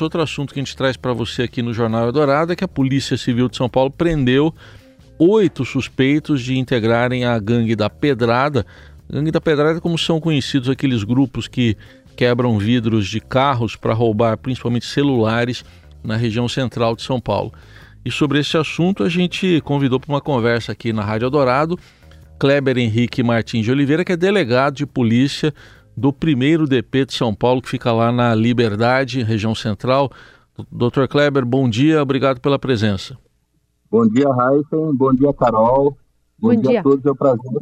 Outro assunto que a gente traz para você aqui no Jornal Eldorado é que a Polícia Civil de São Paulo prendeu oito suspeitos de integrarem a gangue da Pedrada. gangue da Pedrada, como são conhecidos aqueles grupos que quebram vidros de carros para roubar principalmente celulares na região central de São Paulo. E sobre esse assunto a gente convidou para uma conversa aqui na Rádio Eldorado Kleber Henrique Martins de Oliveira, que é delegado de polícia do primeiro DP de São Paulo, que fica lá na Liberdade, região central. Doutor Kleber, bom dia, obrigado pela presença. Bom dia, Raíssen, bom dia, Carol. Bom, bom dia. dia. a todos, é um prazer,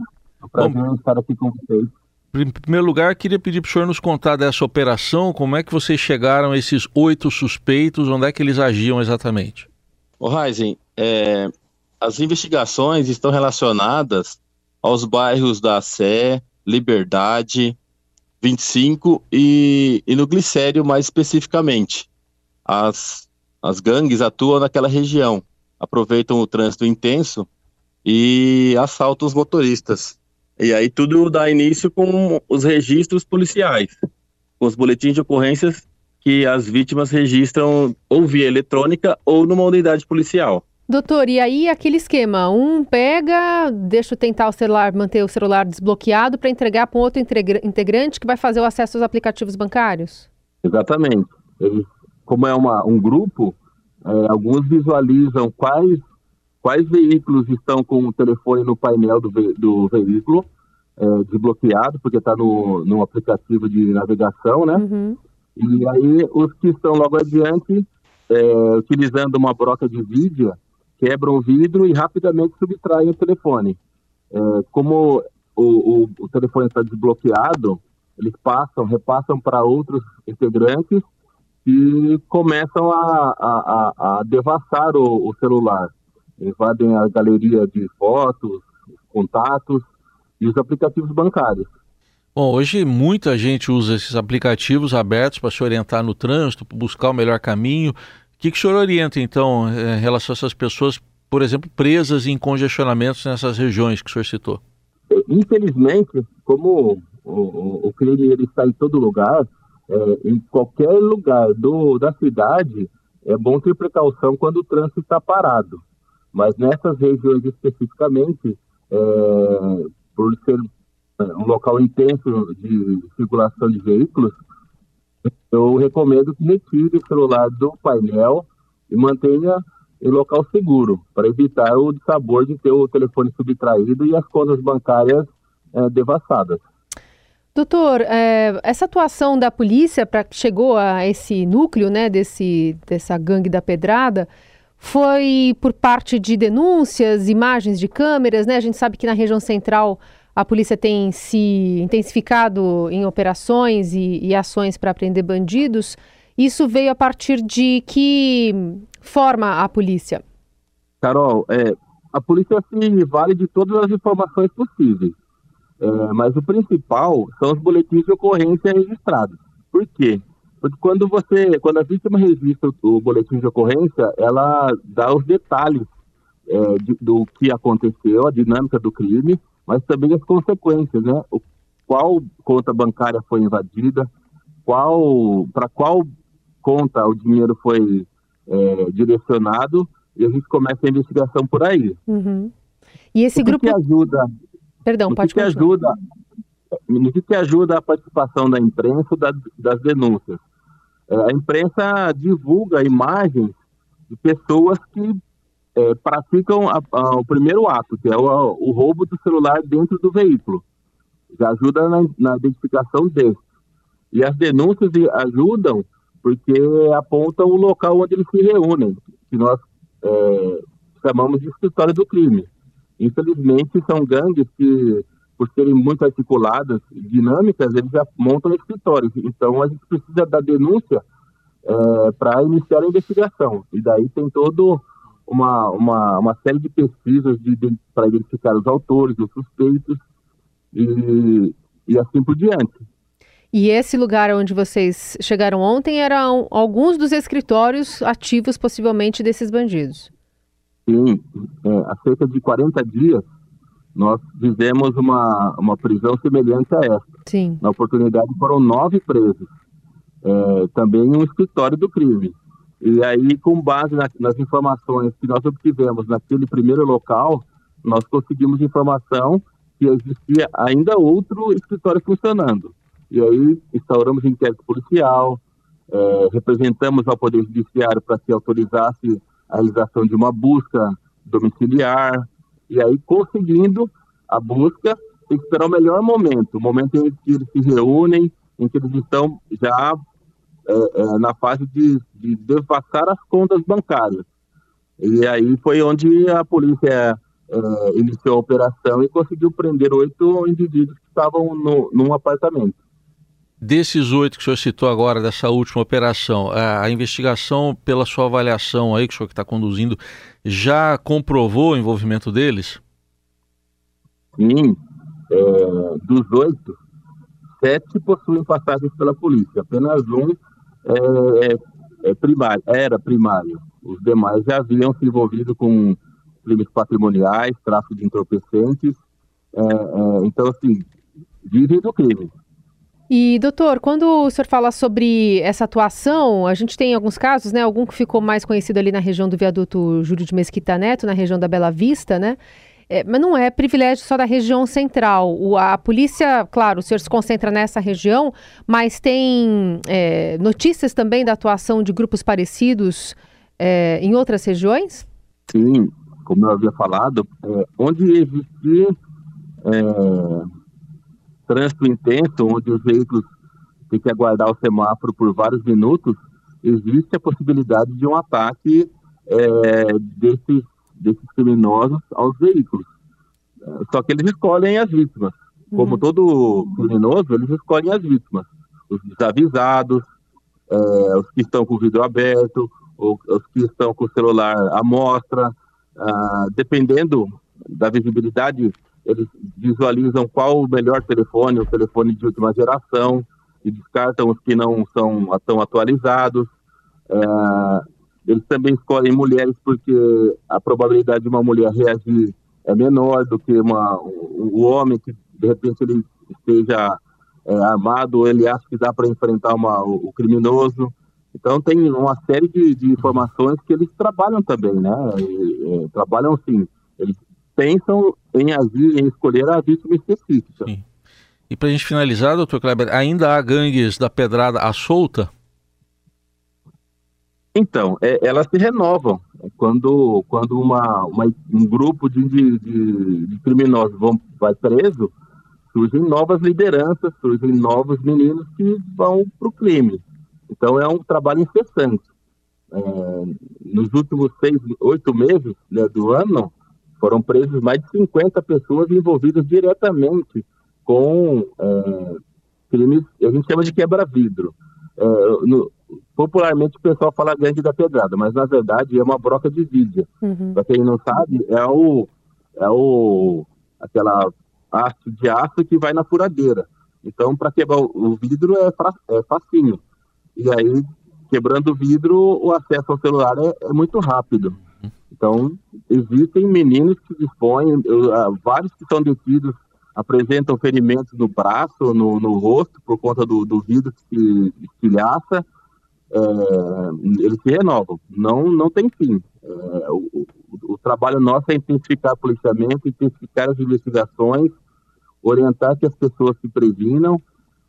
é um prazer bom, estar aqui com vocês. Em primeiro lugar, queria pedir para o senhor nos contar dessa operação, como é que vocês chegaram a esses oito suspeitos, onde é que eles agiam exatamente? O Heisen, é, as investigações estão relacionadas aos bairros da Sé, Liberdade, 25 e, e no Glicério mais especificamente. As, as gangues atuam naquela região, aproveitam o trânsito intenso e assaltam os motoristas. E aí tudo dá início com os registros policiais, com os boletins de ocorrências que as vítimas registram ou via eletrônica ou numa unidade policial. Doutor, e aí aquele esquema, um pega, deixa eu tentar o celular, manter o celular desbloqueado para entregar para um outro integrante que vai fazer o acesso aos aplicativos bancários? Exatamente. Eles, como é uma, um grupo, é, alguns visualizam quais, quais veículos estão com o telefone no painel do, ve, do veículo é, desbloqueado, porque está no, no aplicativo de navegação, né? Uhum. E aí os que estão logo adiante, é, utilizando uma broca de vídeo, quebram o vidro e rapidamente subtraem o telefone. É, como o, o, o telefone está desbloqueado, eles passam, repassam para outros integrantes e começam a, a, a, a devassar o, o, celular. Invadem a galeria de fotos, contatos e os aplicativos bancários. Bom, hoje muita gente usa esses aplicativos abertos para se orientar no trânsito, buscar o melhor caminho. O que, que o senhor orienta, então, em relação a essas pessoas, por exemplo, presas em congestionamentos nessas regiões que o senhor citou? Infelizmente, como o, o, o crime ele está em todo lugar, é, em qualquer lugar do, da cidade, é bom ter precaução quando o trânsito está parado. Mas nessas regiões especificamente, é, por ser um local intenso de circulação de veículos, eu recomendo que retire o celular do painel e mantenha em local seguro, para evitar o sabor de ter o telefone subtraído e as contas bancárias é. Doutor, é, essa atuação da polícia para que chegou a esse núcleo, né, desse, dessa gangue da pedrada, foi por parte de denúncias, imagens de câmeras, né? A gente sabe que na região central a polícia tem se intensificado em operações e, e ações para prender bandidos. Isso veio a partir de que forma a polícia? Carol, é, a polícia se vale de todas as informações possíveis, é, mas o principal são os boletins de ocorrência registrados. Por quê? Porque quando você, quando a vítima registra o boletim de ocorrência, ela dá os detalhes é, de, do que aconteceu, a dinâmica do crime, mas também as consequências, né? O, qual conta bancária foi invadida, qual para qual conta o dinheiro foi é, direcionado e a gente começa a investigação por aí. Uhum. E esse o grupo que ajuda? Perdão, pode que ajuda? No que, que ajuda a participação da imprensa da, das denúncias? É, a imprensa divulga imagens de pessoas que é, praticam a, a, o primeiro ato, que é o, o, roubo do celular dentro do veículo. Já ajuda na, na identificação desse. E as denúncias ajudam porque apontam o local onde eles se reúnem, que nós é, chamamos de escritório do crime. Infelizmente, são gangues que, por serem muito articuladas e dinâmicas, eles já montam escritórios. Então, a gente precisa da denúncia é, para iniciar a investigação. E daí tem todo uma, uma, uma série de pesquisas para identificar os autores, os suspeitos e, e assim por diante. E esse lugar onde vocês chegaram ontem eram alguns dos escritórios ativos, possivelmente, desses bandidos. Sim, é, há cerca de 40 dias nós fizemos uma, uma prisão semelhante a essa. Sim. Na oportunidade foram nove presos. é, também um escritório do crime. E aí, com base na, nas informações que nós obtivemos naquele primeiro local, nós conseguimos informação que existia ainda outro escritório funcionando. E aí instauramos inquérito policial, é, representamos ao Poder Judiciário para que autorizasse a realização de uma busca domiciliar, e aí conseguindo a busca, tem que esperar o melhor momento, o momento em que eles se reúnem, em que eles estão já é, na fase de, de devassar as contas bancárias. E aí foi onde a polícia é, iniciou a operação e conseguiu prender oito indivíduos que estavam no, num apartamento. Desses oito que o senhor citou agora, dessa última operação, a, a investigação, pela sua avaliação aí, que o senhor está conduzindo, já comprovou o envolvimento deles? Sim. É, dos oito, sete possuem passagens pela polícia. Apenas um é, é, é primário, era primário. Os demais já haviam se envolvido com crimes patrimoniais, tráfico de entorpecentes. É, é, então, assim, vivem do crime. E, doutor, quando o senhor fala sobre essa atuação, a gente tem alguns casos, né? Algum que ficou mais conhecido ali na região do viaduto Júlio de Mesquita Neto, na região da Bela Vista, né? É, mas não é privilégio só da região central. O, a polícia, claro, o senhor se concentra nessa região, mas tem é, notícias também da atuação de grupos parecidos é, em outras regiões? Sim, como eu havia falado, é, onde existir é, trânsito intenso, onde os veículos têm que aguardar o semáforo por vários minutos, existe a possibilidade de um ataque é, desses, desses criminosos aos veículos. Só que eles escolhem as vítimas. Como uhum. todo criminoso, eles escolhem as vítimas. Os desavisados, é, os que estão com o vidro aberto, os que estão com o celular à mostra, ah, dependendo da visibilidade, eles visualizam qual o melhor telefone, o telefone de última geração, e descartam os que não são tão atualizados. Ah, eles também escolhem mulheres porque a probabilidade de uma mulher reagir é menor do que uma, o homem que de repente ele esteja é, armado, ele acha que dá para enfrentar uma, o, criminoso. Então tem uma série de, de informações que eles trabalham também, né? E, trabalham sim. Eles pensam em agir, em escolher a vítima específica. Sim. E para a gente finalizar, doutor Kleber, ainda há gangues da pedrada à solta? Então, é, elas se renovam. Quando, quando uma, uma um grupo de, de, de, criminosos vão, vai preso, surgem novas lideranças, surgem novos meninos que vão para o crime. Então é um trabalho incessante. É, nos últimos seis, oito meses né, do ano, foram presos mais de 50 pessoas envolvidas diretamente com é, crimes, a gente chama de quebra-vidro. É, popularmente o pessoal fala gangue da pedrada, mas na verdade é uma broca de vídeo. Uhum. Para quem não sabe, é o, é o aquela haste de aço que vai na furadeira. Então, para quebrar o vidro é, é facinho. E aí, quebrando o vidro, o acesso ao celular é, é muito rápido. Então, existem meninos que dispõem, uh, vários que são detidos apresentam ferimentos no braço, no, no rosto, por conta do, do vidro que se estilhaça. É, eles se renovam, não, não tem fim. O, o, o, trabalho nosso é intensificar o policiamento, intensificar as investigações, orientar que as pessoas se previnam.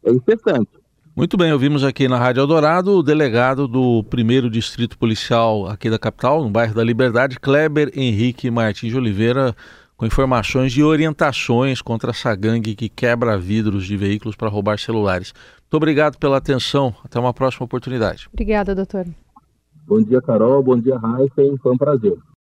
É incessante. Muito bem, ouvimos aqui na Rádio Eldorado o delegado do primeiro distrito policial aqui da capital, no bairro da Liberdade, Kleber Henrique Martins de Oliveira, com informações e orientações contra essa gangue que quebra vidros de veículos para roubar celulares. Muito obrigado pela atenção. Até uma próxima oportunidade. Obrigada, doutor. Bom dia, Carol. Bom dia, Raíssa. Foi um prazer.